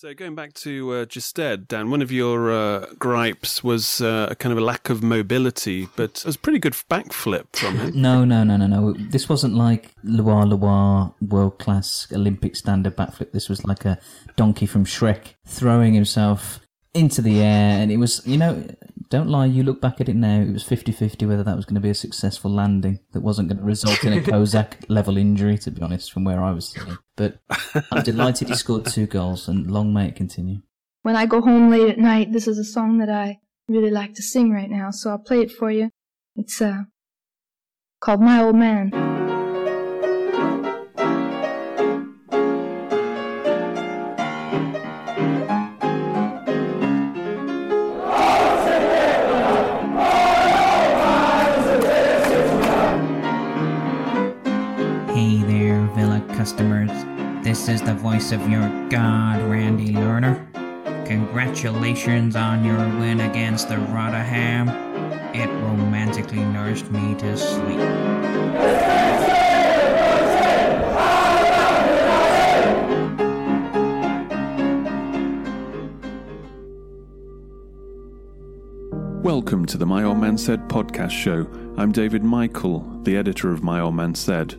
So going back to uh, Dan, one of your uh, gripes was uh, a kind of a lack of mobility, but it was a pretty good backflip from him. No, no, no, no, no. This wasn't like Loire Loire world class Olympic standard backflip. This was like a donkey from Shrek throwing himself into the air, and it was, you know, don't lie, you look back at it now, it was 50 50 whether that was going to be a successful landing that wasn't going to result in a Kozak level injury, to be honest, from where I was sitting. But I'm delighted he scored two goals, and long may it continue. When I go home late at night, this is a song that I really like to sing right now, so I'll play it for you. It's uh, called My Old Man. This is the voice of your god, Randy Lerner. Congratulations on your win against the Rotherham. It romantically nourished me to sleep. Welcome to the My Old Man Said podcast show. I'm David Michael, the editor of My Old Man Said.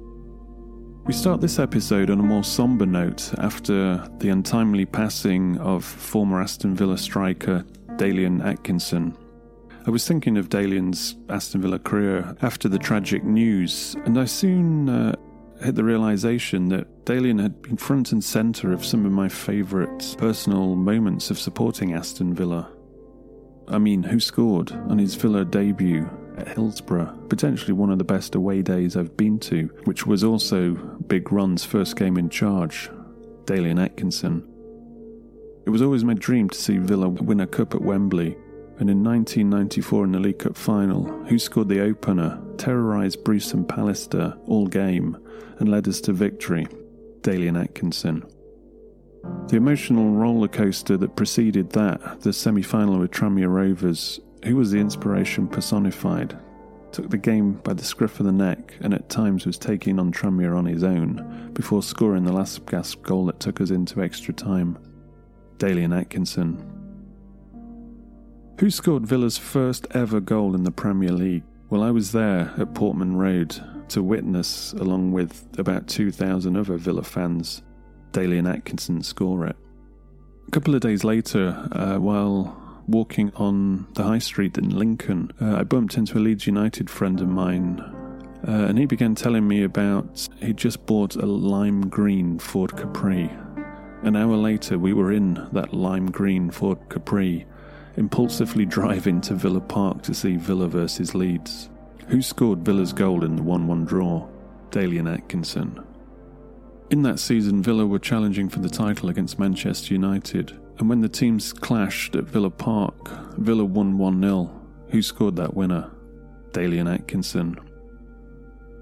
We start this episode on a more somber note after the untimely passing of former Aston Villa striker Dalian Atkinson. I was thinking of Dalian's Aston Villa career after the tragic news, and I soon uh, had the realization that Dalian had been front and centre of some of my favourite personal moments of supporting Aston Villa. I mean, who scored on his Villa debut at Hillsborough? Potentially one of the best away days I've been to, which was also Big Ron's first game in charge, Dalian Atkinson. It was always my dream to see Villa win a cup at Wembley, and in 1994 in the League Cup final, who scored the opener, terrorised Bruce and Pallister all game, and led us to victory, Dalian Atkinson. The emotional roller coaster that preceded that, the semi final with Tranmere Rovers, who was the inspiration personified, took the game by the scruff of the neck and at times was taking on Tranmere on his own before scoring the last gasp goal that took us into extra time. Dalian Atkinson. Who scored Villa's first ever goal in the Premier League? Well, I was there at Portman Road to witness, along with about 2,000 other Villa fans, Dalian Atkinson score it. A couple of days later, uh, while walking on the high street in Lincoln, uh, I bumped into a Leeds United friend of mine, uh, and he began telling me about he'd just bought a lime green Ford Capri. An hour later, we were in that lime green Ford Capri, impulsively driving to Villa Park to see Villa versus Leeds. Who scored Villa's goal in the 1 1 draw? Dalian Atkinson. In that season, Villa were challenging for the title against Manchester United, and when the teams clashed at Villa Park, Villa won 1 0. Who scored that winner? Dalian Atkinson.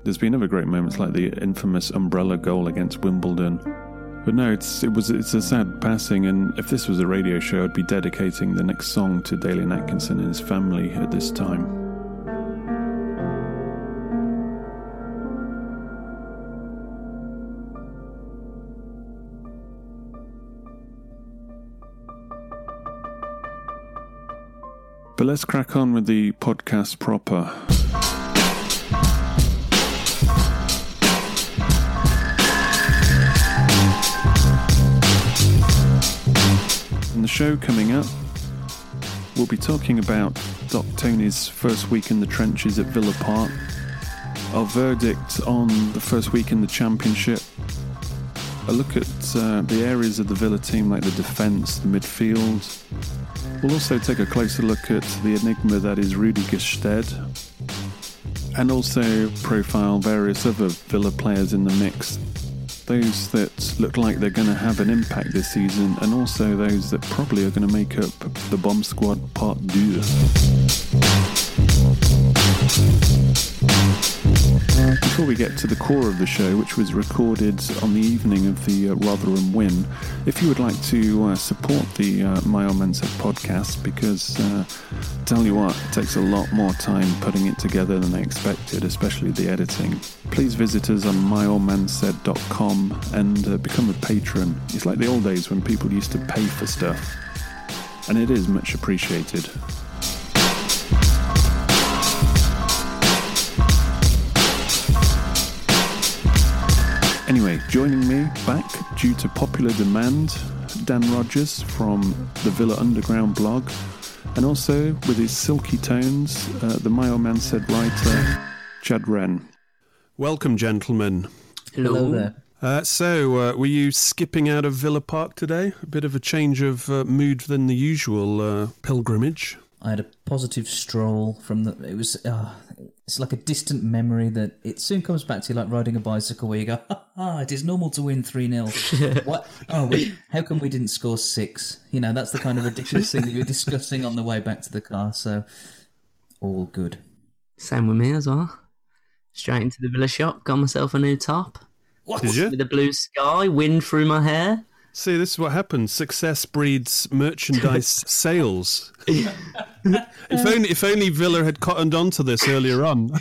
There's been other great moments like the infamous umbrella goal against Wimbledon. But no, it's it was it's a sad passing, and if this was a radio show, I'd be dedicating the next song to Dalian Atkinson and his family at this time. Let's crack on with the podcast proper. In the show coming up, we'll be talking about Doc Tony's first week in the trenches at Villa Park, our verdict on the first week in the Championship, a look at uh, the areas of the Villa team like the defence, the midfield. We'll also take a closer look at the enigma that is Rudy Gestede, and also profile various other Villa players in the mix. Those that look like they're going to have an impact this season, and also those that probably are going to make up the Bomb Squad Part 2. Before we get to the core of the show, which was recorded on the evening of the uh, Rotherham win, if you would like to uh, support the uh, My Old Man Said podcast, because uh, tell you what, it takes a lot more time putting it together than I expected, especially the editing. Please visit us on myoldmansaid.com and uh, become a patron. It's like the old days when people used to pay for stuff, and it is much appreciated. Anyway, joining me back due to popular demand, Dan Rogers from the Villa Underground blog, and also with his silky tones, uh, the My Old Man Said writer, Chad Wren. Welcome, gentlemen. Hello there. Uh, so, uh, were you skipping out of Villa Park today? A bit of a change of uh, mood than the usual uh, pilgrimage. I had a positive stroll from the. It was. Uh, it's like a distant memory that it soon comes back to you, like riding a bicycle, where you go, "Ha ha! It is normal to win three 0 What? Oh, wait, how come we didn't score six? You know, that's the kind of ridiculous thing that you're discussing on the way back to the car. So, all good. Same with me as well. Straight into the Villa shop, got myself a new top. What? Did you? With a blue sky, wind through my hair. See, this is what happens. Success breeds merchandise sales. if only if only Villa had cottoned onto this earlier on.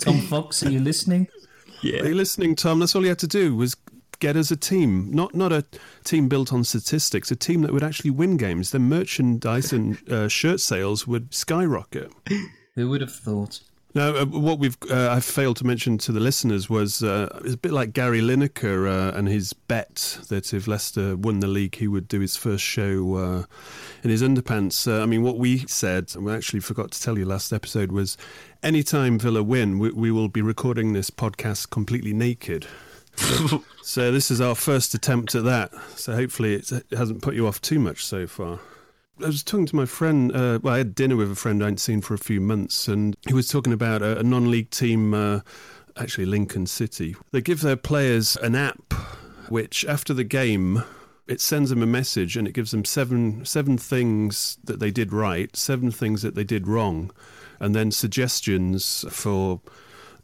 Tom Fox, are you listening? Yeah. Are you listening, Tom? That's all you had to do was get us a team, not not a team built on statistics, a team that would actually win games. Then merchandise and uh, shirt sales would skyrocket. Who would have thought? Now, uh, what we've uh, I failed to mention to the listeners was uh, it's a bit like Gary Lineker uh, and his bet that if Leicester won the league, he would do his first show uh, in his underpants. Uh, I mean, what we said, and we actually forgot to tell you last episode, was anytime Villa win, we, we will be recording this podcast completely naked. so this is our first attempt at that. So hopefully it's, it hasn't put you off too much so far. I was talking to my friend. Uh, well, I had dinner with a friend I hadn't seen for a few months, and he was talking about a, a non-league team, uh, actually Lincoln City. They give their players an app, which after the game, it sends them a message, and it gives them seven seven things that they did right, seven things that they did wrong, and then suggestions for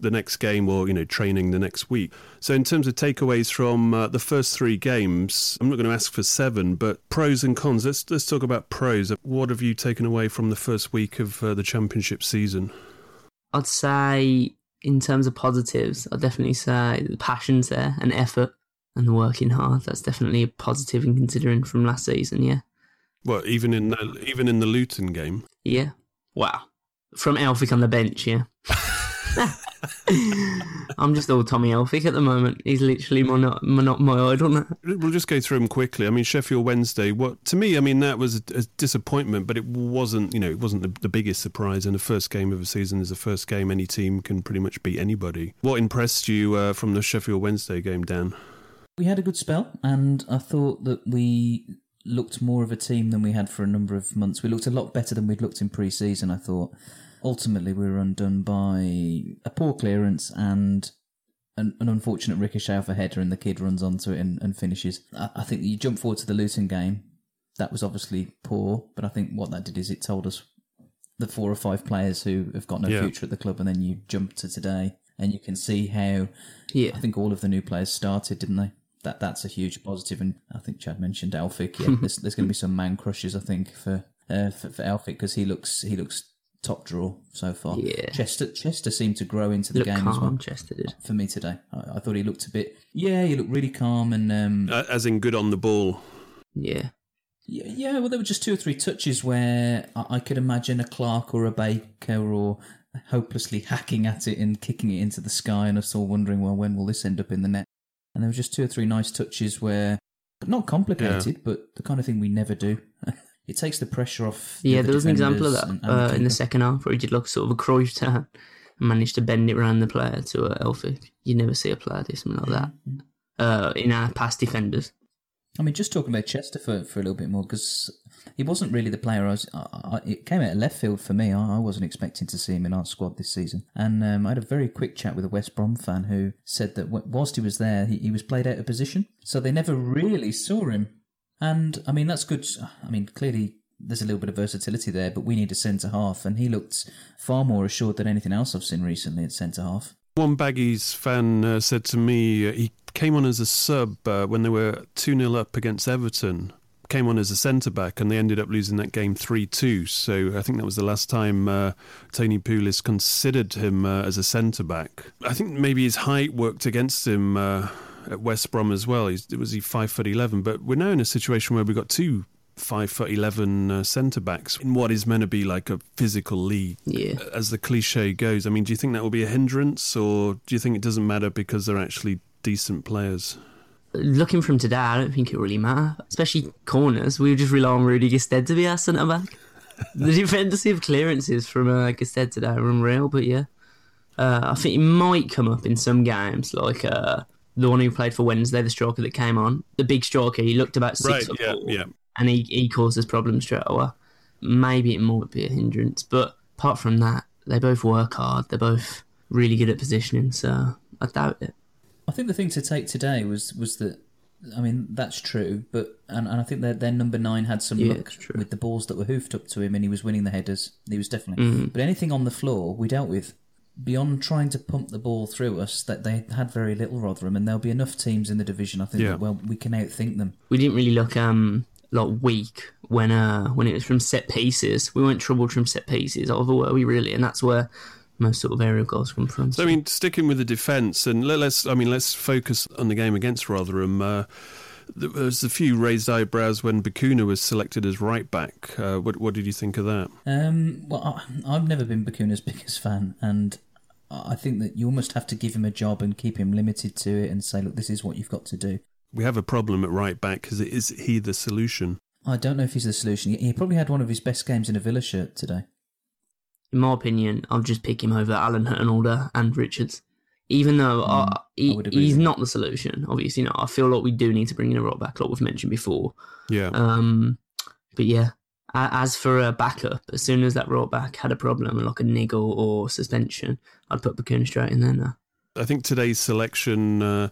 the next game or you know training the next week. So in terms of takeaways from uh, the first three games, I'm not going to ask for seven, but pros and cons. Let's let's talk about pros. What have you taken away from the first week of uh, the championship season? I'd say, in terms of positives, I'd definitely say the passion's there and effort and the working hard. That's definitely a positive in considering from last season, yeah. Well, even in the, even in the Luton game. Yeah. Wow. From Elphick on the bench, yeah. I'm just all Tommy Elphick at the moment. He's literally my not my, not my idol. We'll just go through them quickly. I mean, Sheffield Wednesday. What to me, I mean, that was a, a disappointment, but it wasn't. You know, it wasn't the, the biggest surprise. And the first game of the season is the first game any team can pretty much beat anybody. What impressed you uh, from the Sheffield Wednesday game, Dan? We had a good spell, and I thought that we looked more of a team than we had for a number of months. We looked a lot better than we'd looked in pre-season. I thought. Ultimately, we were undone by a poor clearance and an, an unfortunate ricochet off a header, and the kid runs onto it and, and finishes. I, I think you jump forward to the Luton game. That was obviously poor, but I think what that did is it told us the four or five players who have got no Yeah. future at the club, and then you jump to today, and you can see how. Yeah. I think all of the new players started, didn't they? That that's a huge positive, and I think Chad mentioned Elphick. Yeah, there's, there's going to be some man crushes, I think, for uh, for, for Elphick because he looks he looks top draw so far. Yeah. Chester Chester seemed to grow into the Look game as well Chester did. for me today. I, I thought he looked a bit. Yeah, he looked really calm and um, Uh, as in good on the ball. Yeah. Yeah, yeah, well, there were just two or three touches where I, I could imagine a Clark or a Baker or hopelessly hacking at it and kicking it into the sky, and us all wondering, well, when will this end up in the net? And there were just two or three nice touches where, not complicated, but the kind of thing we never do. it takes the pressure off. the Yeah, there was an example of that and- and uh, in the second half where he did like sort of a Cruyff turn and managed to bend it around the player to a Elphick. You never see a player do something like that uh, in our past defenders. I mean, just talking about Chester for, for a little bit more because he wasn't really the player I was. I, I, it came out of left field for me. I, I wasn't expecting to see him in our squad this season. And um, I had a very quick chat with a West Brom fan who said that whilst he was there, he, he was played out of position, so they never really saw him. And I mean, that's good. I mean, clearly there's a little bit of versatility there, but we need a centre half, and he looked far more assured than anything else I've seen recently at centre half. One Baggies fan uh, said to me uh, he came on as a sub uh, when they were 2 0 up against Everton. Came on as a centre back and they ended up losing that game 3 2. So I think that was the last time uh, Tony Pulis considered him uh, as a centre back. I think maybe his height worked against him uh, at West Brom as well. He's, was he 5 foot 11? But we're now in a situation where we've got two five foot eleven uh, centre backs in what is meant to be like a physical league. Yeah. As the cliche goes, I mean, do you think that will be a hindrance, or do you think it doesn't matter because they're actually decent players? Looking from today, I don't think it really matter. Especially corners, we just rely on Rudy Gestede to be our centre back. the defensive clearances from uh, Gestede today were unreal, but yeah. Uh, I think it might come up in some games, like uh, the one who played for Wednesday, the striker that came on. The big striker, he looked about six Right, foot yeah, four, yeah. and he, he causes problems straight away. Maybe it might be a hindrance, but apart from that, they both work hard. They're both really good at positioning, so I doubt it. I think the thing to take today was was that I mean that's true, but and, and I think that their number nine had some Yeah, luck with the balls that were hoofed up to him, and he was winning the headers. He was definitely. Mhm. But anything on the floor, we dealt with. Beyond trying to pump the ball through us, that they had very little Rotherham, and there'll be enough teams in the division. I think. Yeah. That, well, we can outthink them. we didn't really look um like weak when uh when it was from set pieces. We weren't troubled from set pieces, either were we really? And that's where most sort of aerial goals come from. So I mean, sticking with the defence, and let, us I mean, let's focus on the game against Rotherham. Uh, there was a few raised eyebrows when Bacuna was selected as right back. Uh, what, what did you think of that? Um, well, I, I've never been Bacuna's biggest fan, and I think that you almost have to give him a job and keep him limited to it, and say, look, this is what you've got to do. We have a problem at right back because is he the solution? I don't know if he's the solution. He probably had one of his best games in a Villa shirt today. in my opinion, I'll just pick him over Alan Hutton and Richards. Even though uh, Mm, I he, would agree he's not the solution, obviously not. I feel like we do need to bring in a right back, like we've mentioned before. Yeah. Um, but yeah, a- as for a backup, as soon as that right back had a problem, like a niggle or suspension, I'd put Bacuna straight in there now. I think today's selection uh,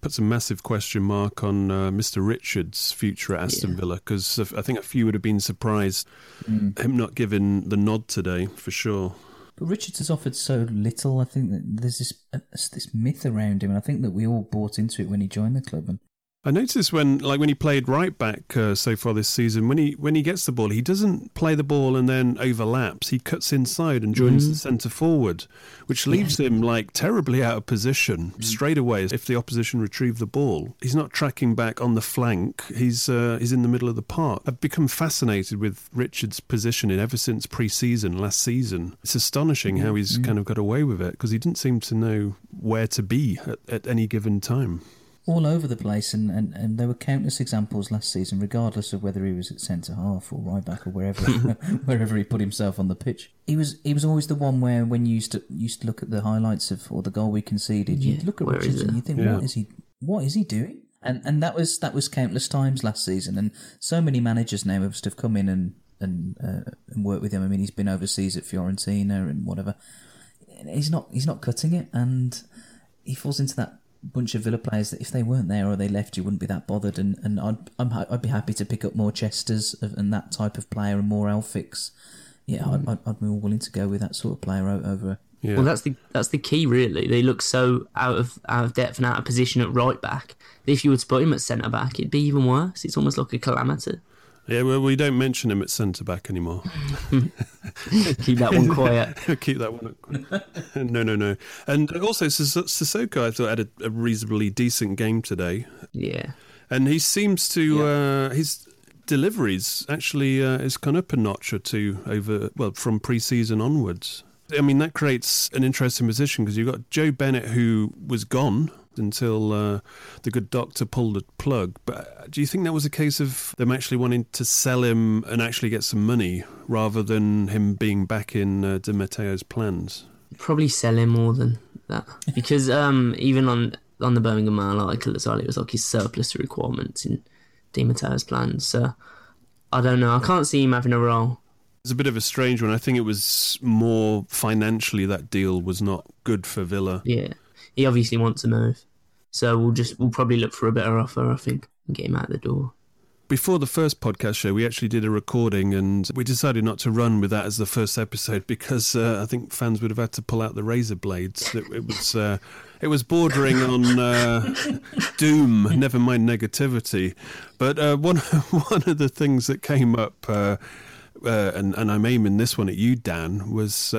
puts a massive question mark on uh, Mr. Richards' future at Aston Yeah. Villa because I think a few would have been surprised Mm. him not giving the nod today for sure. But Richards has offered so little. I think that there's this uh, this myth around him, and I think that we all bought into it when he joined the club. And I noticed when, like, when he played right back uh, so far this season, when he when he gets the ball, he doesn't play the ball and then overlaps. He cuts inside and joins the centre forward, which leaves him like terribly out of position straight away. If the opposition retrieve the ball, he's not tracking back on the flank. He's uh, he's in the middle of the park. I've become fascinated with Richards' positioning ever since pre-season last season. It's astonishing how he's kind of got away with it because he didn't seem to know where to be at, at any given time. All over the place, and, and, and there were countless examples last season, regardless of whether he was at centre half or right back or wherever wherever he put himself on the pitch. He was he was always the one where when you used to used to look at the highlights of or the goal we conceded, you'd look at where is Richards and you think, Yeah. what is he what is he doing? And and that was that was countless times last season, and so many managers now have have come in and and uh, and worked with him. I mean, he's been overseas at Fiorentina and whatever. He's not he's not cutting it, and he falls into that bunch of Villa players that if they weren't there or they left, you wouldn't be that bothered. And and I'd I'm, ha- I'd be happy to pick up more Chesters and that type of player and more Elphics. Yeah, I'd, hmm. I'd, I'd be more willing to go with that sort of player over. Yeah. Well, that's the that's the key, really. They look so out of out of depth and out of position at right back. If you would put him at centre back, it'd be even worse. It's almost like a calamity. Yeah, well, we don't mention him at centre back anymore. Keep that one quiet. Keep that one. no, no, no. And also, Cissokho, I thought had a, a reasonably decent game today, Yeah. and he seems to uh, he's deliveries actually uh, has gone up a notch or two over well from pre-season onwards. I mean that creates an interesting position because you've got Joe Bennett who was gone until uh, the good doctor pulled the plug. But do you think that was a case of them actually wanting to sell him and actually get some money rather than him being back in uh, Di Matteo's plans? Probably sell him more than that because um, even on on the Birmingham Mail article as well, it was like his surplus requirements in Di Matteo's plans. So I don't know. I can't see him having a role. It's a bit of a strange one. I think it was more financially that deal was not good for Villa. Yeah, he obviously wants to move, so we'll just we'll probably look for a better offer. I think and get him out the door. Before the first podcast show, we actually did a recording, and we decided not to run with that as the first episode because uh, I think fans would have had to pull out the razor blades. It, it was uh, it was bordering on uh, doom, never mind negativity. But uh, one one of the things that came up, uh, uh, and and I'm aiming this one at you, Dan, was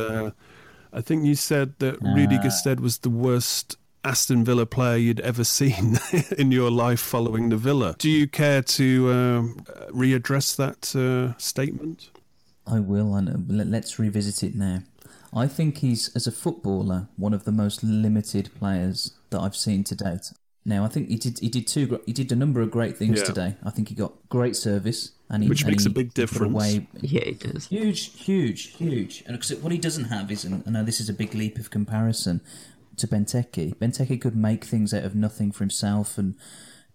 I think you said that Rudy Gestede was the worst Aston Villa player you'd ever seen in your life following the Villa. Do you care to um, readdress that uh, statement? I will, and let's revisit it now. I think he's, as a footballer, one of the most limited players that I've seen to date. Now, I think he did he did two he did a number of great things Yeah. today. I think he got great service, and he, Which and makes he a big put difference. Away Yeah, it does. Huge, huge, huge. And 'cause what he doesn't have is, and I know this is a big leap of comparison to Benteke. Benteke could make things out of nothing for himself and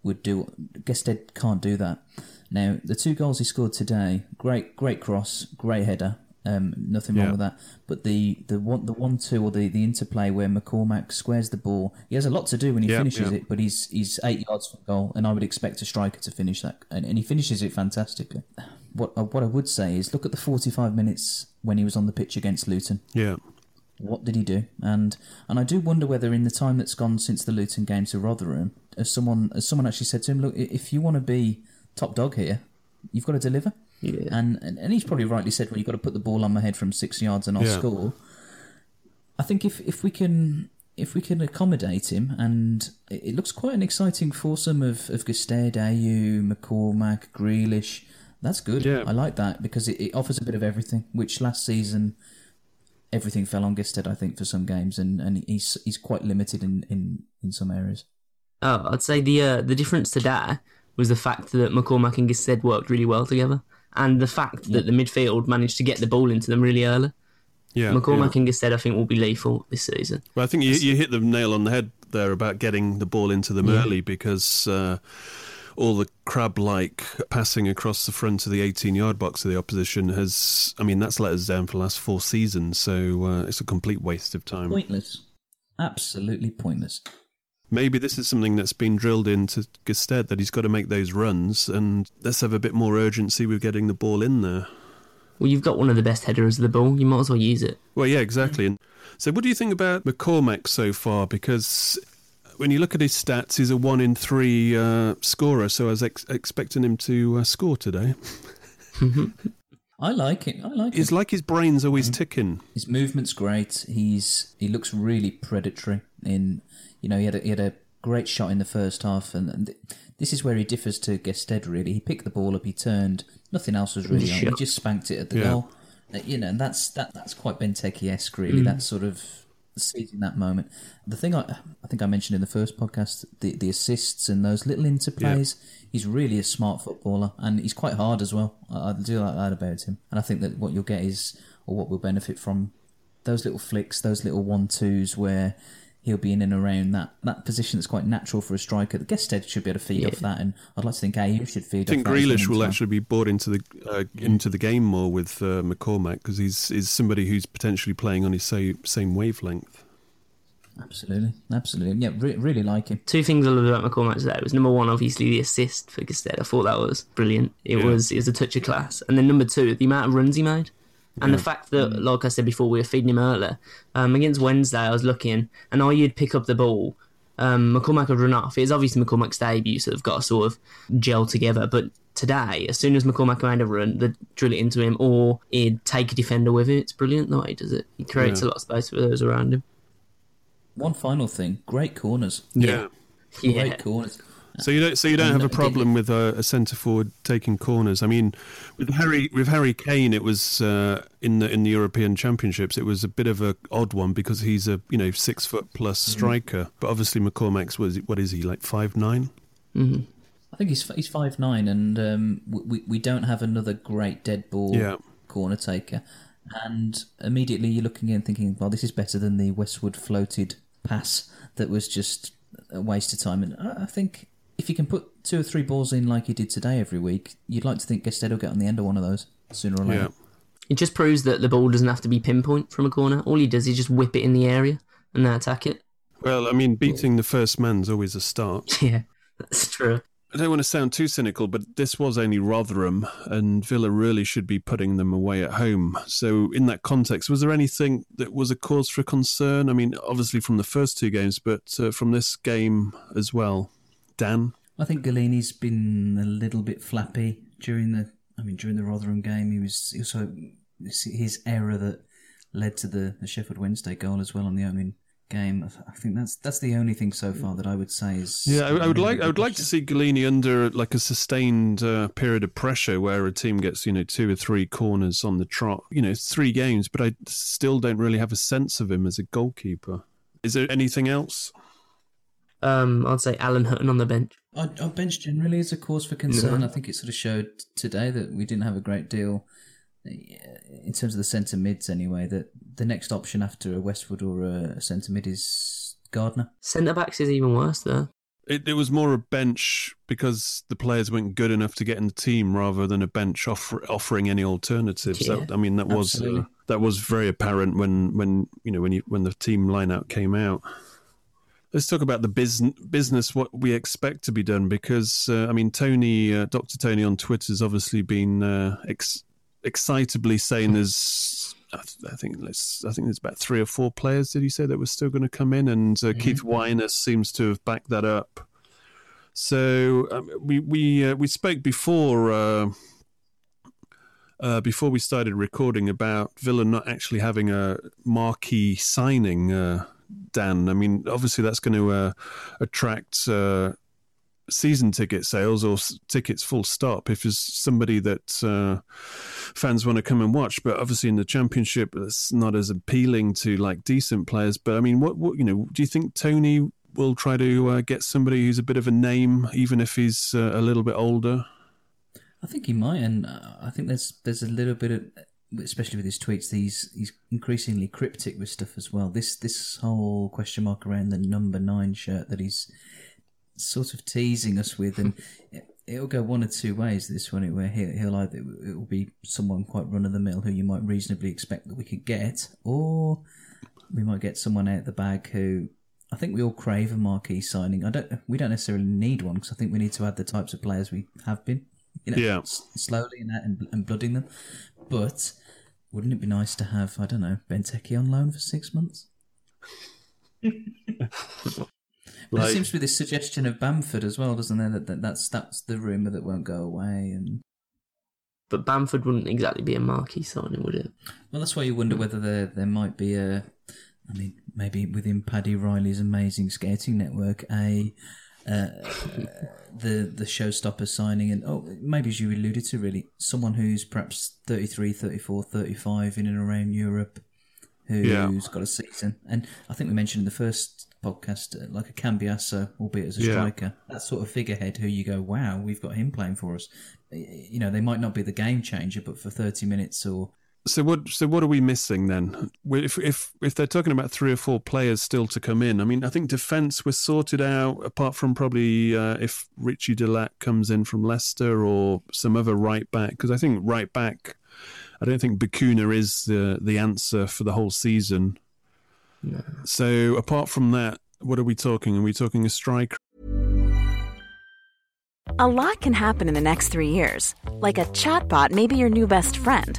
would do. Gestede can't do that. Now, the two goals he scored today, great, great cross, great header. Um, nothing wrong Yeah. with that. But the the one the one two or the, the interplay where McCormack squares the ball, he has a lot to do when he Yeah, finishes yeah. it. But he's he's eight yards from goal, and I would expect a striker to finish that, and, and he finishes it fantastically. What uh, what I would say is look at the forty five minutes when he was on the pitch against Luton. Yeah. What did he do? And and I do wonder whether in the time that's gone since the Luton game to Rotherham, as someone as someone actually said to him, look, if you want to be top dog here, you've got to deliver. Yeah. And, and and he's probably rightly said, well, you've got to put the ball on my head from six yards and I'll Yeah. score. I think if if we can if we can accommodate him, and it, it looks quite an exciting foursome of of Gestede, Ayew, McCormack, Grealish. That's good. Yeah. I like that because it, it offers a bit of everything. Which last season, everything fell on Gestede, I think, for some games, and, and he's he's quite limited in, in, in some areas. Oh, I'd say the uh, the difference today was the fact that McCormack and Gestede worked really well together, and the fact that the midfield managed to get the ball into them really early. Yeah. McCormack yeah. and Gestede, I think, will be lethal this season. Well, I think you, you hit the nail on the head there about getting the ball into them early because uh, all the crab like passing across the front of the 18 yard box of the opposition has, I mean, that's let us down for the last four seasons. So uh, it's a complete waste of time. Pointless, absolutely pointless. Maybe this is something that's been drilled into Gestede that he's got to make those runs and let's have a bit more urgency with getting the ball in there. Well, you've got one of the best headers of the ball. You might as well use it. Well, yeah, exactly. And so, what do you think about McCormack so far? Because when you look at his stats, he's a one in three uh, scorer. So I was ex- expecting him to uh, score today. I like it. I like it. It's like his brain's always ticking. His movement's great. He's he looks really predatory. In you know he had a, he had a great shot in the first half, and, and this is where he differs to Gestede. Really, he picked the ball up, he turned, nothing else was really on. He just spanked it at the Yeah. goal. Uh, you know, and that's that that's quite Benteke esque. Really, that sort of seizing that moment. The thing I I think I mentioned in the first podcast, the the assists and those little interplays. He's really a smart footballer, and he's quite hard as well. I, I do like that about him, and I think that what you'll get is, or what we'll benefit from, those little flicks, those little one twos where he'll be in and around that, that position that's quite natural for a striker. The Gestede should be able to feed off that, and I'd like to think Ayew should feed I think off Grealish well. will actually be brought into the uh, into the game more with uh, McCormack because he's is somebody who's potentially playing on his same same wavelength. Absolutely, absolutely. Yeah, re- really like him. Two things I loved about McCormack today was number one, obviously the assist for Gestede. I thought that was brilliant. It Yeah. was it was a touch of class. And then number two, the amount of runs he made. And the fact that, like I said before, we were feeding him earlier. Um, against Wednesday, I was looking, and I you'd pick up the ball. Um, McCormack would run off. It was obviously McCormack's debut, so they've got to sort of gel together. But today, as soon as McCormack made a run, they'd drill it into him, or he'd take a defender with him. It's brilliant the way he does it. He creates Yeah. a lot of space for those around him. One final thing: great corners. Yeah. Yeah. Great corners. So you don't. So you don't have a problem with a, a centre forward taking corners. I mean, with Harry with Harry Kane, it was uh, in the in the European Championships. It was a bit of a odd one because he's a you know six foot plus Mm-hmm. striker. But obviously McCormack's was what is he like five nine? hmm I think he's he's five nine, and um, we we don't have another great dead ball Yeah. corner taker. And immediately you're looking in thinking, well, this is better than the Westwood floated pass that was just a waste of time. And I think if you can put two or three balls in like he did today every week, you'd like to think Gestede will get on the end of one of those sooner or later. Yeah. It just proves that the ball doesn't have to be pinpoint from a corner. All he does is just whip it in the area and then attack it. Well, I mean, beating the first man's always a start. Yeah, that's true. I don't want to sound too cynical, but this was only Rotherham, and Villa really should be putting them away at home. So, in that context, was there anything that was a cause for concern? I mean, obviously from the first two games, but uh, from this game as well. Dan? I think Gollini's been a little bit flappy during the. I mean, during the Rotherham game, he was also his error that led to the, the Sheffield Wednesday goal as well on the opening game. I think that's that's the only thing so far that I would say is. Yeah, I, I would like I would like to see Galini under like a sustained uh, period of pressure where a team gets you know two or three corners on the trot. You know, three games, but I still don't really have a sense of him as a goalkeeper. Is there anything else? Um, I'd say Alan Hutton on the bench. Our, our bench generally is a cause for concern. I think it sort of showed today that we didn't have a great deal uh, in terms of the centre mids anyway. That the next option after a Westwood or a centre mid is Gardner. Centre backs is even worse though. It, it was more a bench because the players weren't good enough to get in the team, rather than a bench offer, offering any alternatives. Yeah, that, I mean, that was uh, that was very apparent when when you know when you when the team lineup came out. Let's talk about the business, business what we expect to be done, because uh, I mean, Tony, uh, Doctor Tony on Twitter has obviously been uh, ex- excitably saying there's. I th- I think let's. I think there's about three or four players. Did he say that were still going to come in? And uh, Keith Wyness seems to have backed that up. So um, we we uh, we spoke before uh, uh, before we started recording about Villa not actually having a marquee signing. Uh, Dan, I mean, obviously that's going to uh, attract uh, season ticket sales or s- tickets full stop if there's somebody that uh, fans want to come and watch. But obviously in the championship, it's not as appealing to like decent players. But I mean, what what you know? Do you think Tony will try to uh, get somebody who's a bit of a name, even if he's uh, a little bit older? I think he might, and uh, I think there's there's a little bit of, especially with his tweets, he's he's increasingly cryptic with stuff as well. This this whole question mark around the number nine shirt that he's sort of teasing us with, and it, it'll go one or two ways. This one, where he'll, he'll either it will be someone quite run of the mill who you might reasonably expect that we could get, or we might get someone out the bag who. I think we all crave a marquee signing. I don't. We don't necessarily need one because I think we need to add the types of players we have been you know, Yeah. s- slowly and, and, and blooding them. But wouldn't it be nice to have, I don't know, Benteke on loan for six months? Like- there seems to be this suggestion of Bamford as well, doesn't there? That, that that's that's the rumor that won't go away. And But Bamford wouldn't exactly be a marquee signing, would it? well, that's why you wonder whether there there might be a, I mean, maybe within Paddy Riley's amazing scouting network, a uh, the the showstopper signing and oh maybe as you alluded to really someone who's perhaps 33 34 35 in and around europe who's Yeah. got a season and i think we mentioned in the first podcast uh, like a cambiasso albeit as a Yeah. striker that sort of figurehead who you go wow we've got him playing for us you know they might not be the game changer but for 30 minutes or So what? So what are we missing then? If if if they're talking about three or four players still to come in, I mean, I think defence was sorted out. Apart from probably uh, if Richie De Laet comes in from Leicester or some other right back, because I think right back, I don't think Bacuna is the the answer for the whole season. Yeah. So apart from that, what are we talking? Are we talking a striker? A lot can happen in the next three years. Like a chatbot may be your new best friend.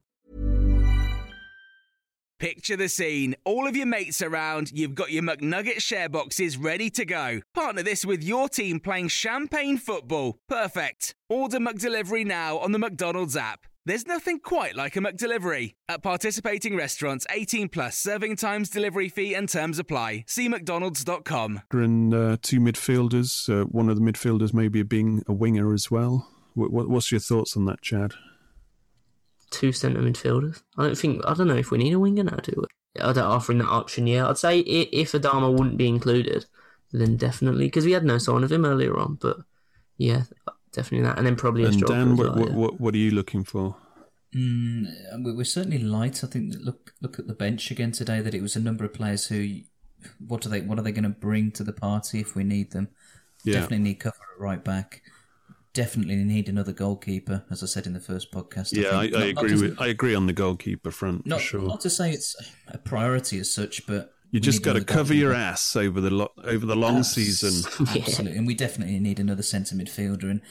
Picture the scene. All of your mates around, you've got your McNugget share boxes ready to go. Partner this with your team playing champagne football. Perfect. Order McDelivery now on the McDonald's app. There's nothing quite like a McDelivery. At participating restaurants, 18 plus serving times, delivery fee, and terms apply. See McDonald's.com. And uh, two midfielders, uh, one of the midfielders maybe being a winger as well. What, what, what's your thoughts on that, Chad? Two centre midfielders. I don't think. I don't know if we need a winger now, do we? I don't offering that option. Yeah, I'd say i- if Adama wouldn't be included, then definitely because we had no sign of him earlier on. But yeah, definitely that, and then probably a And striker Dan, as what, well, what, yeah. what, what are you looking for? Mm, we- we're certainly light. I think that look look at the bench again today. That it was a number of players who, what are they what are they going to bring to the party if we need them? Yeah. Definitely need cover at right back. Definitely need another goalkeeper, as I said in the first podcast. Yeah, I, think. I Not- not agree just- with I agree on the goalkeeper front Not, for sure. not to say it's a priority as such, but you just got to cover your ass over the lo- over the long Abs- season. Absolutely, and we definitely need another centre midfielder. And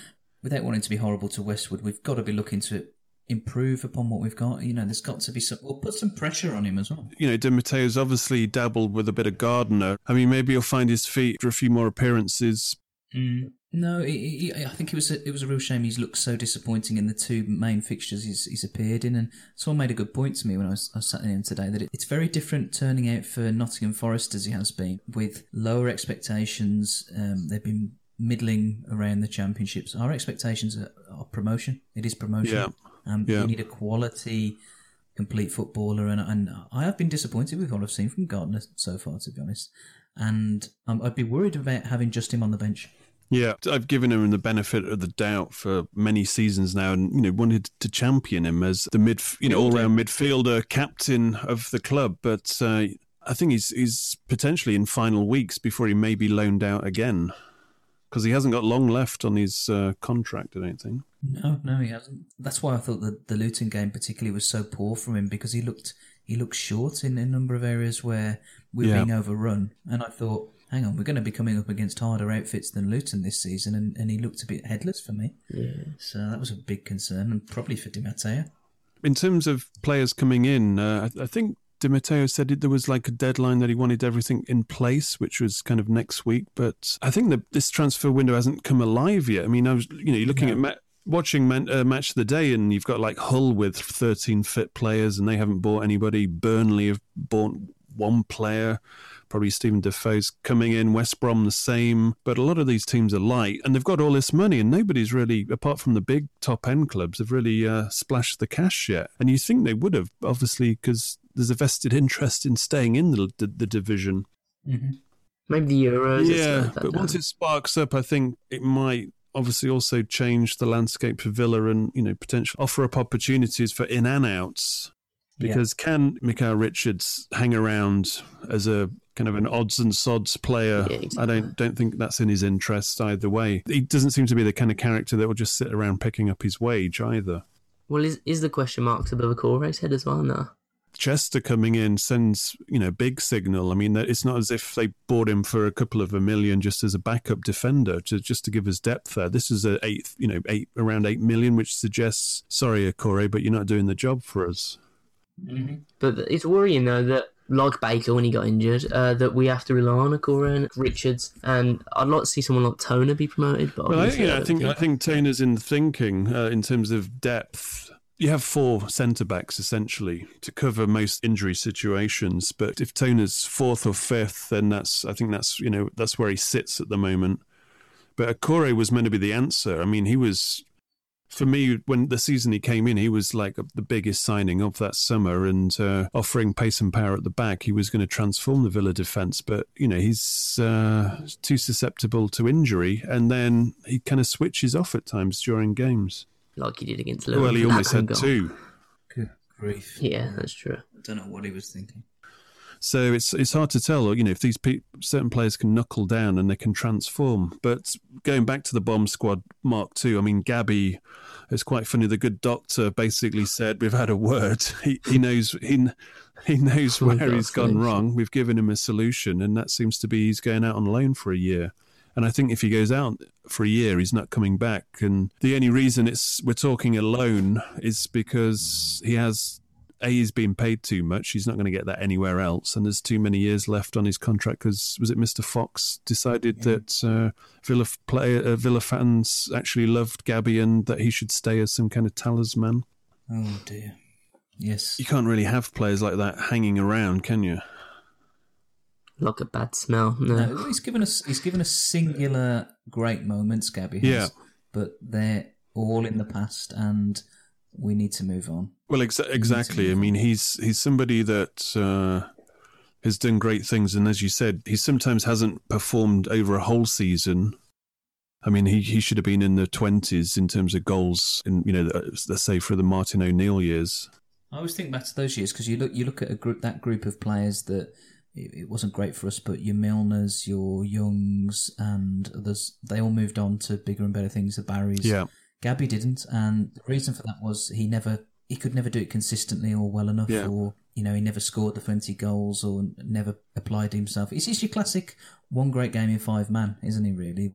without wanting to be horrible to Westwood, we've got to be looking to improve upon what we've got. You know, there's got to be some. We'll put some pressure on him as well. You know, Di Matteo's obviously dabbled with a bit of Gardner. I mean, maybe he'll find his feet for a few more appearances. Mm. No, he, he, I think it was a, it was a real shame. He's looked so disappointing in the two main fixtures he's, he's appeared in, and someone made a good point to me when I was, I was sat in him today that it, it's very different turning out for Nottingham Forest as he has been with lower expectations. Um, they've been middling around the championships. Our expectations are, are promotion. It is promotion. Yeah. Um, Yeah. We need a quality, complete footballer, and and I have been disappointed with what I've seen from Gardner so far, to be honest. And um, I'd be worried about having just him on the bench. Yeah, I've given him the benefit of the doubt for many seasons now, and you know wanted to champion him as the mid, you know, all round midfielder, captain of the club. But uh, I think he's he's potentially in final weeks before he may be loaned out again, because he hasn't got long left on his uh, contract. I don't think. No, no, he hasn't. That's why I thought the the Luton game particularly was so poor from him because he looked he looked short in a number of areas where we we're Yeah. being overrun, and I thought, hang on, we're going to be coming up against harder outfits than Luton this season, and, and he looked a bit headless for me. Yeah. So that was a big concern, and probably for Di Matteo. In terms of players coming in, uh, I, I think Di Matteo said it, there was like a deadline that he wanted everything in place, which was kind of next week. But I think that this transfer window hasn't come alive yet. I mean, I was, you know, you're looking at ma- watching man, uh, match of the day, and you've got like Hull with 13 fit players, and they haven't bought anybody. Burnley have bought one player. Probably Steven Defour's coming in, West Brom the same. But a lot of these teams are light and they've got all this money, and nobody's really, apart from the big top end clubs, have really uh, splashed the cash yet. And you think they would have, obviously, because there's a vested interest in staying in the, the, the division. Mm-hmm. Maybe the Euros. Yeah, but once it sparks up, I think it might obviously also change the landscape for Villa and you know potentially offer up opportunities for in and outs. Yeah. Because can Micah Richards hang around as a kind of an odds and sods player? Yeah, I don't don't think that's in his interest either way. He doesn't seem to be the kind of character that will just sit around picking up his wage either. Well, is is the question marks above Okore's head as well now? Chester coming in sends you know big signal. I mean, it's not as if they bought him for a couple of a million just as a backup defender to just to give us depth there. This is a eight, you know, eight around eight million, which suggests sorry, Okore, but you're not doing the job for us. But it's worrying though that, like Baker when he got injured, uh, that we have to rely on Okore and Richards, and I'd like to see someone like Toner be promoted. But Well, I, know, I don't think I think Taylor's in thinking uh, in terms of depth. you have four centre backs essentially to cover most injury situations. But if Toner's fourth or fifth, then that's I think that's you know that's where he sits at the moment. But Okore was meant to be the answer. I mean, he was for me when the season he came in, he was like the biggest signing of that summer, and uh, offering pace and power at the back, he was going to transform the Villa defence. But you know, he's uh, too susceptible to injury, and then he kind of switches off at times during games. Like he did against Liverpool. Well, he almost that had goal. two. Good grief. Yeah, that's true. I don't know what he was thinking. So it's it's hard to tell, you know, if these pe- certain players can knuckle down and they can transform. But going back to the bomb squad Mark II, I mean, Gabby, it's quite funny. The good doctor basically said, "We've had a word. He he knows he he knows where he's gone wrong. We've given him a solution, and that seems to be he's going out on loan for a year." And I think if he goes out for a year, he's not coming back. And the only reason it's we're talking alone is because he has a he's been paid too much. He's not going to get that anywhere else, and there's too many years left on his contract. Because was it Mr. Fox decided that uh, Villa f- player uh, Villa fans actually loved Gabby and that he should stay as some kind of talisman. Oh dear. Yes. You can't really have players like that hanging around, can you? Like a bad smell. No. No, he's given us he's given us singular great moments, Gabby has, Yeah. but they're all in the past, and we need to move on. Well, exa- exactly. I mean, he's he's somebody that uh, has done great things, and as you said, he sometimes hasn't performed over a whole season. I mean, he, he should have been in the twenties in terms of goals. In you know, let's say for the Martin O'Neill years. I always think back to those years because you look you look at a group that group of players that it, it wasn't great for us, but your Milners, your Youngs, and others they all moved on to bigger and better things. The Barrys, Yeah. Gabby didn't, and the reason for that was he never he could never do it consistently or well enough, Yeah. or you know he never scored the twenty goals or never applied himself. He's just your classic one great game in five man, isn't he? Really,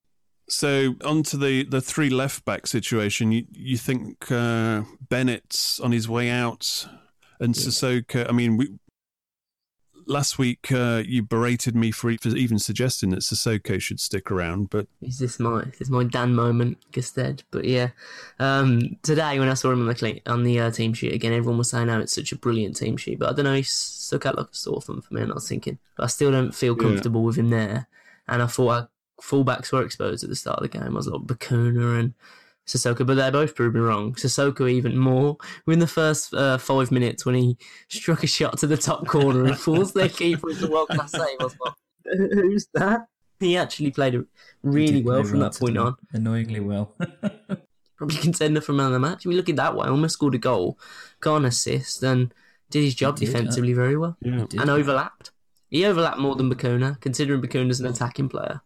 So on to the, the three left back situation. You you think uh, Bennett's on his way out, and Cissokho? I mean, we, last week uh, you berated me for, for even suggesting that Cissokho should stick around, but Is this my is this my Dan moment, Gusted? But yeah, um, today when I saw him on the cle- on the uh, team sheet again, everyone was saying, "Oh, it's such a brilliant team sheet." But I don't know, he stuck out like a sore thumb for me, and I was thinking, but I still don't feel Yeah. comfortable with him there. And I thought our fullbacks were exposed at the start of the game. I was like Bacuna and Cissokho, but they're both proved me wrong. Cissokho even more. We're in the first uh, five minutes when he struck a shot to the top corner and forced their keeper into a world class save. I was like, who's that? He actually played really well from right that point on. annoyingly well. Probably contender for man of the match. If we look at it that way, almost scored a goal, got an assist, and did his job did, uh, defensively very well. Yeah. And overlapped. He overlapped more than Bacuna, considering Bacuna's an attacking player.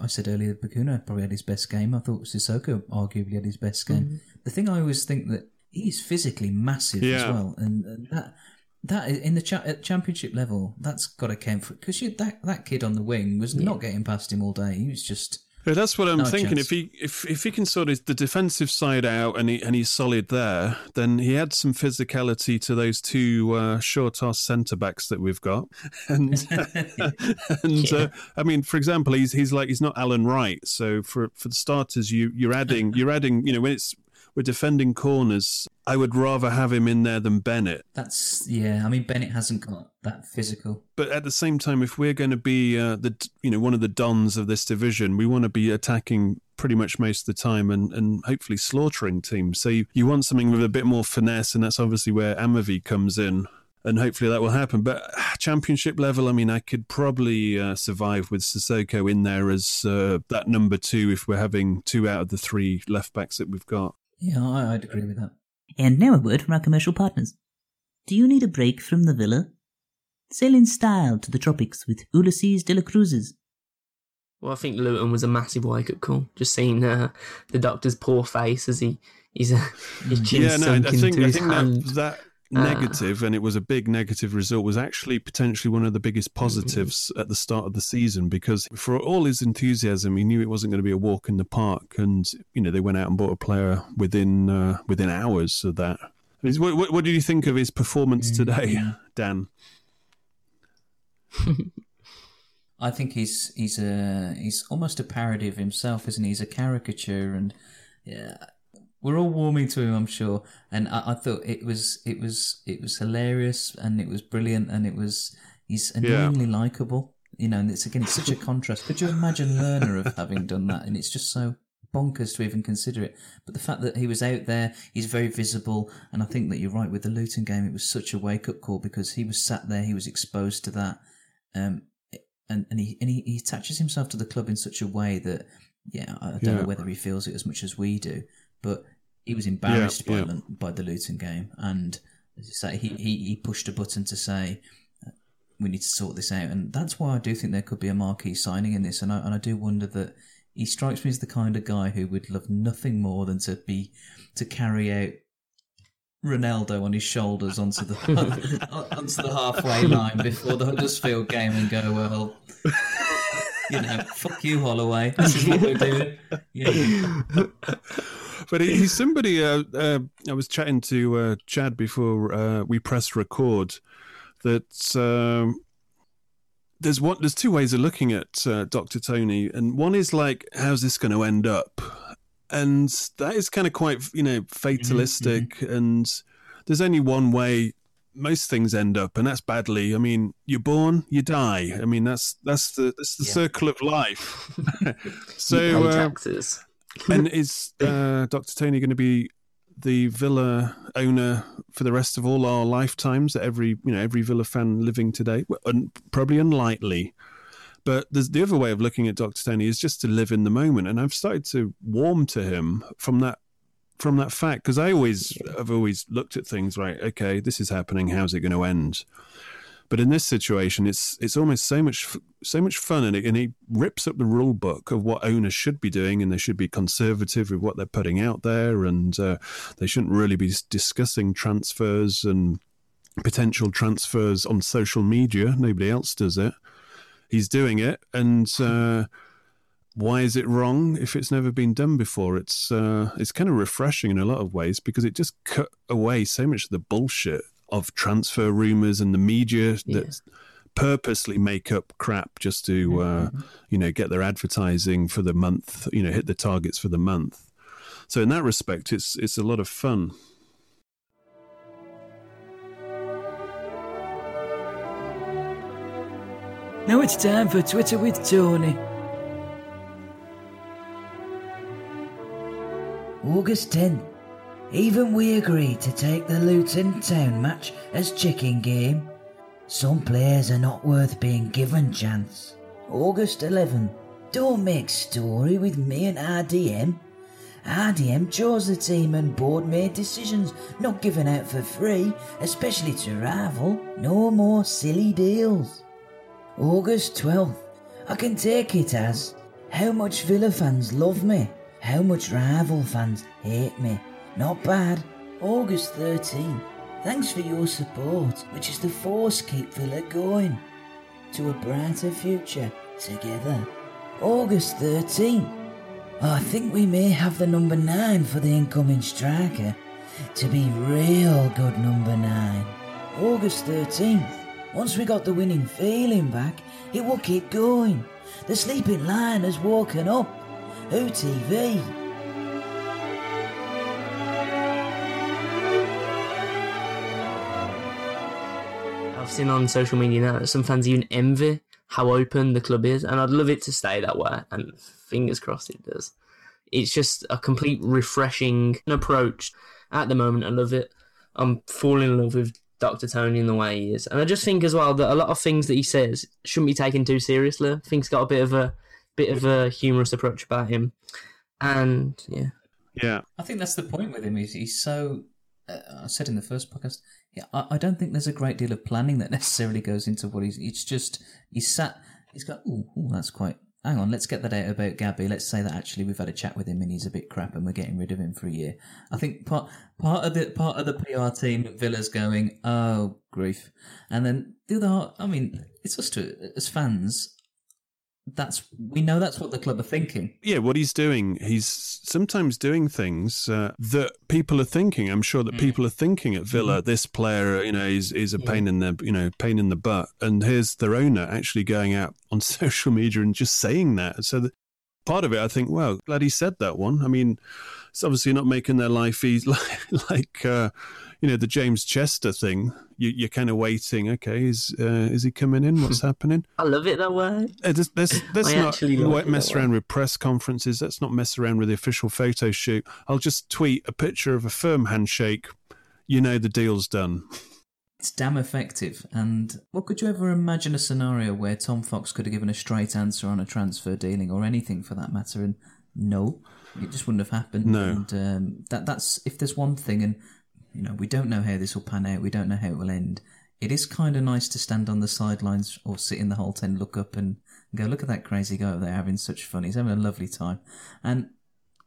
I said earlier, that Bacuna probably had his best game. I thought Cissokho arguably had his best game. Mm-hmm. The thing I always think that he's physically massive as well, and, and that that in the cha- at championship level, that's got to count for because that that kid on the wing was not getting past him all day. He was just Yeah, that's what I'm No thinking. chance. If he if if he can sort of the defensive side out and he and he's solid there, then he adds some physicality to those two uh, short ass centre backs that we've got. And and uh, I mean, for example, he's he's like he's not Alan Wright. So for for the starters, you you're adding you're adding you know when it's we're defending corners, I would rather have him in there than Bennett. that's yeah. I mean, Bennett hasn't got that physical. But at the same time, if we're going to be uh, the you know one of the dons of this division, we want to be attacking pretty much most of the time and, and hopefully slaughtering teams. So you, you want something with a bit more finesse, and that's obviously where Amavi comes in. And hopefully that will happen. But ah, championship level, I mean, I could probably uh, survive with Cissokho in there as uh, that number two if we're having two out of the three left backs that we've got. Yeah, I, I'd agree with that. And now a word from our commercial partners. Do you need a break from the villa? Sail in style to the tropics with Ulysses de la Cruzes. Well, I think Luton was a massive wake up call. Just seeing uh, the doctor's poor face as he he's uh, his chin yeah, no, I sunk think into I his think hand. that that Uh, negative, and it was a big negative result, was actually potentially one of the biggest positives at the start of the season because for all his enthusiasm, he knew it wasn't going to be a walk in the park, and you know they went out and bought a player within uh, within hours of that. What, what, what did you think of his performance today, Dan? I think he's he's a he's almost a parody of himself, isn't he? He's a caricature, and yeah, we're all warming to him, I'm sure. And I, I thought it was it was it was hilarious and it was brilliant and it was he's annoyingly likable. You know, and it's again it's such a contrast. Could you imagine Lerner of having done that? And it's just so bonkers to even consider it. But the fact that he was out there, he's very visible, and I think that you're right with the Luton game. It was such a wake up call because he was sat there, he was exposed to that, um, and and he and he, he attaches himself to the club in such a way that yeah, I don't Yeah. know whether he feels it as much as we do, but he was embarrassed Yeah, by yeah. By the Luton game, and as you say, he, he he pushed a button to say. uh, We need to sort this out, and that's why I do think there could be a marquee signing in this. And I and I do wonder that he strikes me as the kind of guy who would love nothing more than to be to carry out Ronaldo on his shoulders onto the onto the halfway line before the Huddersfield game and go, well, you know, fuck you, Holloway. This is what we're doing. Yeah. But he's somebody. Uh, uh, I was chatting to uh, Chad before uh, we pressed record. That um, there's one. There's two ways of looking at uh, Doctor Tony, and one is like, how's this going to end up? And that is kind of quite, you know, fatalistic. And there's only one way most things end up, and that's badly. I mean, you're born, you die. I mean, that's that's the that's the Yeah. circle of life. so You pay uh, taxes. And is uh, Dr. Tony going to be the Villa owner for the rest of all our lifetimes? That every you know every Villa fan living today, well, un- probably unlikely. But there's the other way of looking at Dr. Tony is just to live in the moment, and I've started to warm to him from that from that fact because I always I've always looked at things right. Okay, this is happening. How's it going to end? But in this situation, it's it's almost so much so much fun, and, it, and he rips up the rule book of what owners should be doing, and they should be conservative with what they're putting out there, and uh, they shouldn't really be discussing transfers and potential transfers on social media. Nobody else does it. He's doing it, and uh, why is it wrong if it's never been done before? It's uh, it's kind of refreshing in a lot of ways because it just cut away so much of the bullshit of transfer rumors and the media that purposely make up crap just to uh, you know get their advertising for the month, you know, hit the targets for the month. So in that respect, it's it's a lot of fun. Now it's time for Twitter with Tony. August 10th. Even we agreed to take the Luton Town match as chicken game. Some players are not worth being given chance. August 11th. Don't make story with me and RDM. RDM chose the team and board made decisions not given out for free, especially to rival. No more silly deals. August 12th. I can take it as how much Villa fans love me, how much rival fans hate me. Not bad. August 13th. Thanks for your support, which is the force keep Villa going to a brighter future together. August 13th. I think we may have the number 9 for the incoming striker to be real good number 9. August 13th. Once we got the winning feeling back, it will keep going. The sleeping lion has woken up. OTV. Seen on social media now that some fans even envy how open the club is, and I'd love it to stay that way. And fingers crossed it does. It's just a complete refreshing approach at the moment. I love it. I'm falling in love with Dr. Tony in the way he is, and I just think as well that a lot of things that he says shouldn't be taken too seriously. I think he's got a bit of a bit of a humorous approach about him, and yeah, Yeah. I think that's the point with him. He's, he's so. Uh, I said in the first podcast, yeah, I, I don't think there's a great deal of planning that necessarily goes into what he's. It's just he's sat. He's got. Oh, that's quite. Hang on, let's get that out about Gabby. Let's say that actually we've had a chat with him and he's a bit crap and we're getting rid of him for a year. I think part part of the part of the PR team at Villa's going, oh grief, and then the other. I mean, it's us to as fans. That's we know that's what the club are thinking. Yeah, what he's doing, he's sometimes doing things uh, that people are thinking. I'm sure that people are thinking at Villa, this player, you know, is is a pain in the, you know, pain in the butt. And here's their owner actually going out on social media and just saying that. So that part of it, I think, well, glad he said that one. I mean, it's obviously not making their life easy, like, like uh, you know, the James Chester thing. You, you're kind of waiting. Okay, is uh, is he coming in? What's happening? I love it that way. Uh, I not like mess that way. around with press conferences. Let's not mess around with the official photo shoot. I'll just tweet a picture of a firm handshake. You know the deal's done. It's damn effective. And what could you ever imagine a scenario where Tom Fox could have given a straight answer on a transfer dealing or anything for that matter? And no, it just wouldn't have happened. No. And um, that that's if there's one thing, and you know we don't know how this will pan out. We don't know how it will end. It is kind of nice to stand on the sidelines or sit in the Holte End, look up and go, look at that crazy guy over there having such fun. He's having a lovely time. And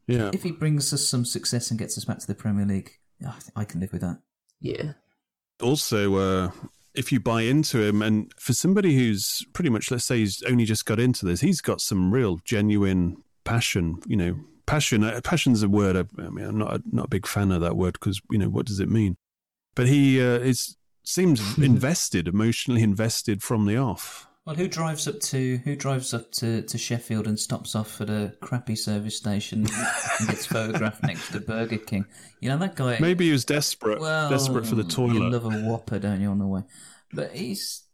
Yeah. if he brings us some success and gets us back to the Premier League, I think I can live with that. Yeah. also uh, if you buy into him and for somebody who's pretty much let's say he's only just got into this he's got some real genuine passion you know passion uh, passion's a word I, I mean i'm not a, not a big fan of that word because you know what does it mean but he uh, is seems invested emotionally invested from the off Well, who drives up to who drives up to, to Sheffield and stops off at a crappy service station and gets photographed next to Burger King? You know that guy. maybe he was desperate well, desperate for the toilet. You love a Whopper, don't you, on the way? But he's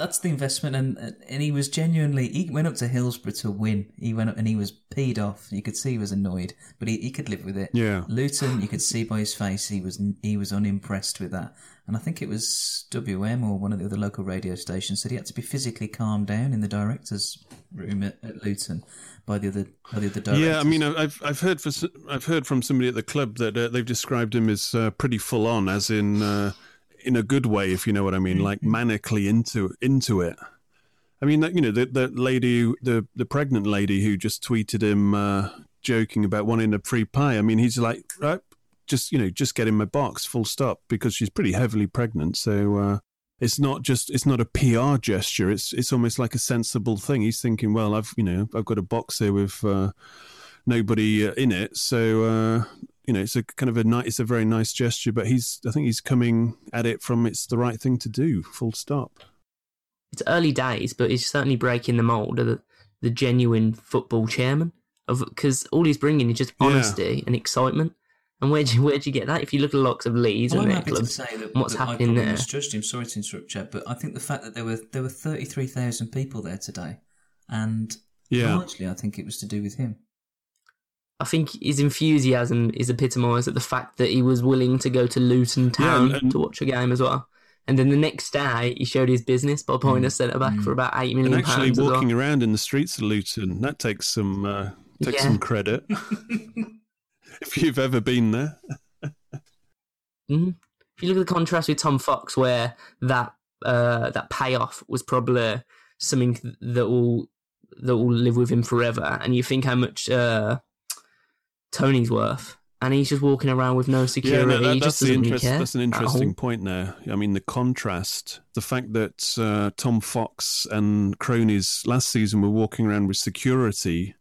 that's the investment, and and he was genuinely. He went up to Hillsborough to win. He went up and he was peed off. You could see he was annoyed, but he, he could live with it. Yeah. Luton, you could see by his face he was he was unimpressed with that. And I think it was WM or one of the other local radio stations said he had to be physically calmed down in the directors' room at, at Luton by the other by the other directors. Yeah, I mean, I've I've heard for I've heard from somebody at the club that uh, they've described him as uh, pretty full on, as in uh, in a good way, if you know what I mean, like manically into into it. I mean, that you know, the the lady, who- the the pregnant lady who just tweeted him uh, joking about wanting a free pie. I mean, he's like, right, just you know, just get in my box, full stop, because she's pretty heavily pregnant. So uh, it's not just it's not a PR gesture. It's it's almost like a sensible thing. He's thinking, well, I've you know, I've got a box here with uh, nobody uh, in it, so. Uh, you know, it's a kind of a nice, it's a very nice gesture, but he's, I think he's coming at it from it's the right thing to do, full stop. It's early days, but he's certainly breaking the mold of the, the genuine football chairman. Of because all he's bringing is just Yeah. honesty and excitement. And where'd you where'd you get that? If you look at the likes of Leeds Well, and I'm their to clubs, say that, what's that I happening probably there? misjudged him. Sorry to interrupt, Chad, but I think the fact that there were there were thirty three thousand people there today, and Yeah. largely I think it was to do with him. I think his enthusiasm is epitomised at the fact that he was willing to go to Luton Town and- to watch a game as well. And then the next day, he showed his business by buying a centre back for about eight million And actually pounds. as well. walking around in the streets of Luton, that takes some, uh, takes Yeah. some credit. if you've ever been there. Mhm. If you look at the contrast with Tom Fox, where that uh, that payoff was probably something that will that will live with him forever, and you think how much uh, Tony's worth, and he's just walking around with no security. Yeah, no, that- that's, really that's an interesting point there. I mean, the contrast, the fact that uh, Tom Fox and cronies last season were walking around with security,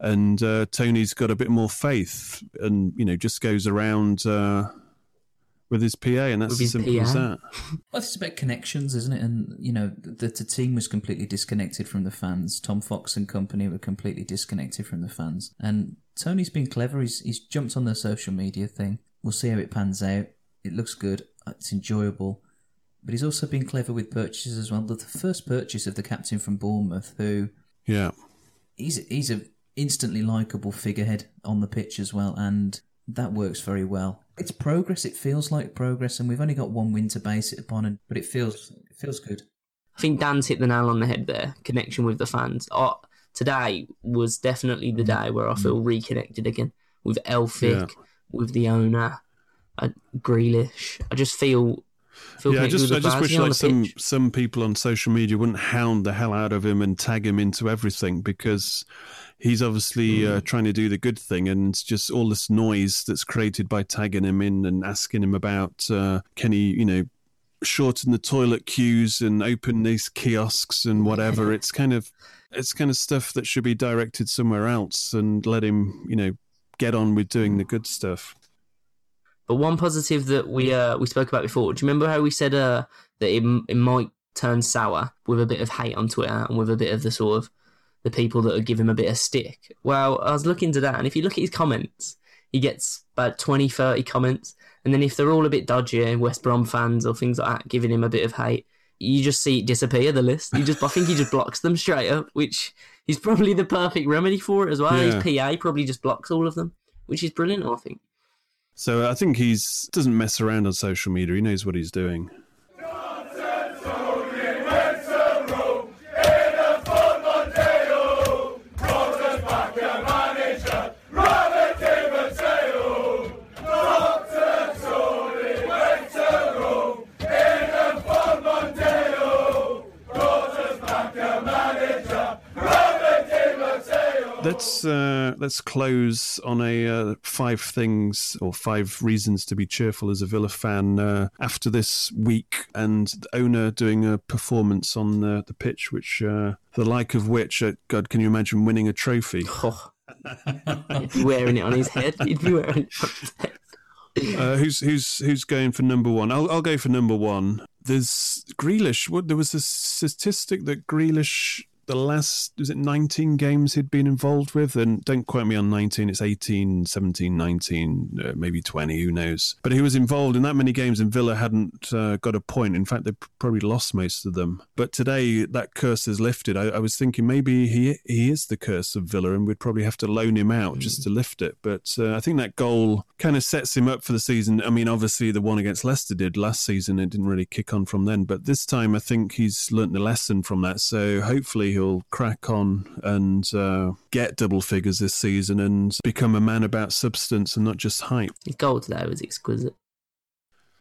and uh, Tony's got a bit more faith, and you know, just goes around uh, with his PA, and that's With as his simple as that. Well, it's about connections, isn't it? And you know, the, the team was completely disconnected from the fans. Tom Fox and company were completely disconnected from the fans. And Tony's been clever. He's he's jumped on the social media thing. We'll see how it pans out. It looks good. Uh, it's enjoyable. But he's also been clever with purchases as well. The, the first purchase of the captain from Bournemouth, who Yeah. he's he's a instantly likable figurehead on the pitch as well, and that works very well. It's progress. It feels like progress, and we've only got one win to base it upon, and, but it feels it feels good. I think Dan's hit the nail on the head there. Connection with the fans. Uh, today was definitely the day where I feel reconnected again with Elphick, Yeah. with the owner, uh, Grealish. I just feel feel yeah, I just, I just wish like some pitch. some people on social media wouldn't hound the hell out of him and tag him into everything because he's obviously Mm. uh, trying to do the good thing, and just all this noise that's created by tagging him in and asking him about uh, can he, you know, shorten the toilet queues and open these kiosks and whatever. it's kind of it's kind of stuff that should be directed somewhere else and let him, you know, get on with doing the good stuff. But one positive that we uh, we spoke about before. Do you remember how we said uh, that it, it might turn sour with a bit of hate on Twitter and with a bit of the sort of the people that would give him a bit of stick. Well, I was looking to that, and if you look at his comments, he gets about 20, 30 comments. And then if they're all a bit dodgy, West Brom fans or things like that, giving him a bit of hate, you just see it disappear, the list. You just, I think he just blocks them straight up, which is probably the perfect remedy for it as well. Yeah. His PA probably just blocks all of them, which is brilliant, I think. So I think he's doesn't mess around on social media. He knows what he's doing. Let's uh, let's close on a uh, five things or five reasons to be cheerful as a Villa fan uh, after this week, and the owner doing a performance on the, the pitch, which uh, the like of which, uh, God, can you imagine winning a trophy? He'd be wearing it on his head. He'd be wearing it on his head. Uh, who's who's who's going for number one? I'll I'll go for number one. There's Grealish. What there was a statistic that Grealish the last was it 19 games he'd been involved with? And don't quote me on 19 it's 18 17 19 uh, maybe 20 who knows? But he was involved in that many games and villa hadn't uh, got a point. In fact they probably lost most of them. But today that curse is lifted. I, I, was thinking maybe he he is the curse of villa and we'd probably have to loan him out mm. just to lift it. But uh, i think that goal kind of sets him up for the season. I mean obviously the one against leicester did last season it didn't really kick on from then. But this time i think he's learnt the lesson from that. So hopefully he'll crack on and uh, get double figures this season and become a man about substance and not just hype. His goal today was exquisite.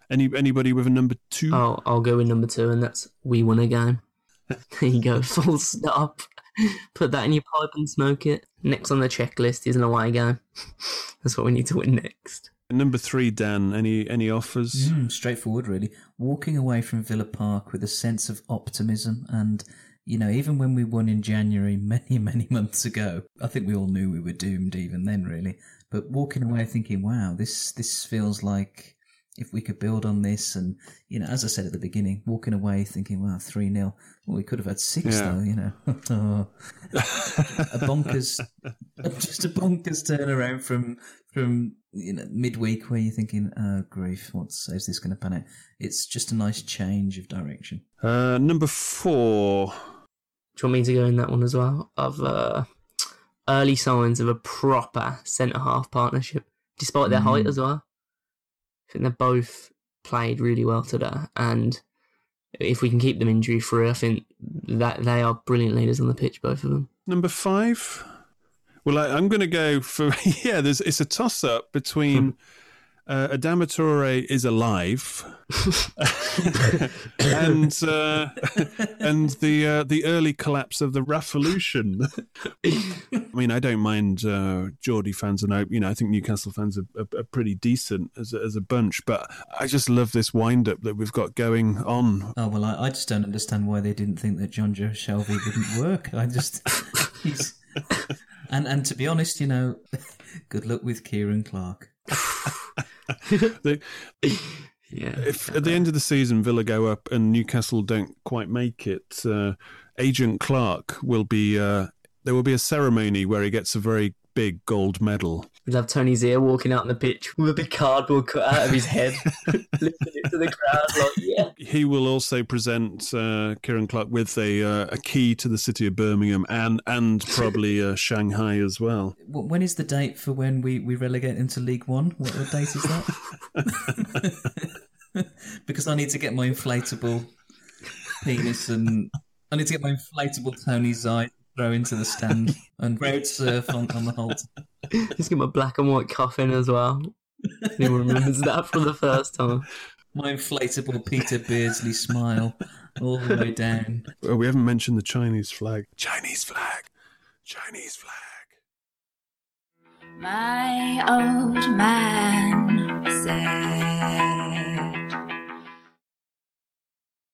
Any anybody with a number two? Oh, I'll go with number two, and that's we won a game. there you go, full stop. Put that in your pipe and smoke it. Next on the checklist is an away game. that's what we need to win next. Number three, Dan. Any any offers? Mm, straightforward, really. Walking away from Villa Park with a sense of optimism and you know, even when we won in January many, many months ago, I think we all knew we were doomed even then, really. But walking away thinking, wow, this, this feels like if we could build on this and, you know, as I said at the beginning, walking away thinking, wow, 3 0. Well, we could have had six, yeah. though, you know. a bonkers, just a bonkers turnaround from, from, you know, midweek where you're thinking, oh, grief, what's, how's this going to pan out? It's just a nice change of direction. Uh, number four. Do you want me to go in that one as well? Of uh, early signs of a proper centre half partnership, despite their mm. height as well. I think they both played really well today, and if we can keep them injury free, I think that they are brilliant leaders on the pitch, both of them. Number five. Well, I, am going to go for yeah. There's it's a toss up between. Uh, Adama Traore is alive, and uh, and the uh, the early collapse of the revolution. I mean, I don't mind uh, Geordie fans, and I you know I think Newcastle fans are, are, are pretty decent as a, as a bunch, but I just love this wind up that we've got going on. Oh well, I, I just don't understand why they didn't think that Jonjo Shelvey wouldn't work. I just he's and and to be honest, you know, good luck with Kieran Clark. The, yeah. If at the end of the season Villa go up and Newcastle don't quite make it, uh, Agent Clark will be. Uh, there will be a ceremony where he gets a very big gold medal. We'd have Tony Xia walking out on the pitch with a big cardboard cut out of his head, lifting it to the crowd like, yeah. He will also present uh, Kieran Clark with a uh, a key to the city of Birmingham and and probably uh, Shanghai as well. When is the date for when we, we relegate into League One? What, what date is that? because I need to get my inflatable penis and I need to get my inflatable Tony Xia throw into the stand and road surf on, on the Holte. Just get my black and white coffin as well. Anyone remembers that from the first time? My inflatable Peter Beardsley smile all the way down. Oh, we haven't mentioned the Chinese flag. Chinese flag. Chinese flag. My old man said.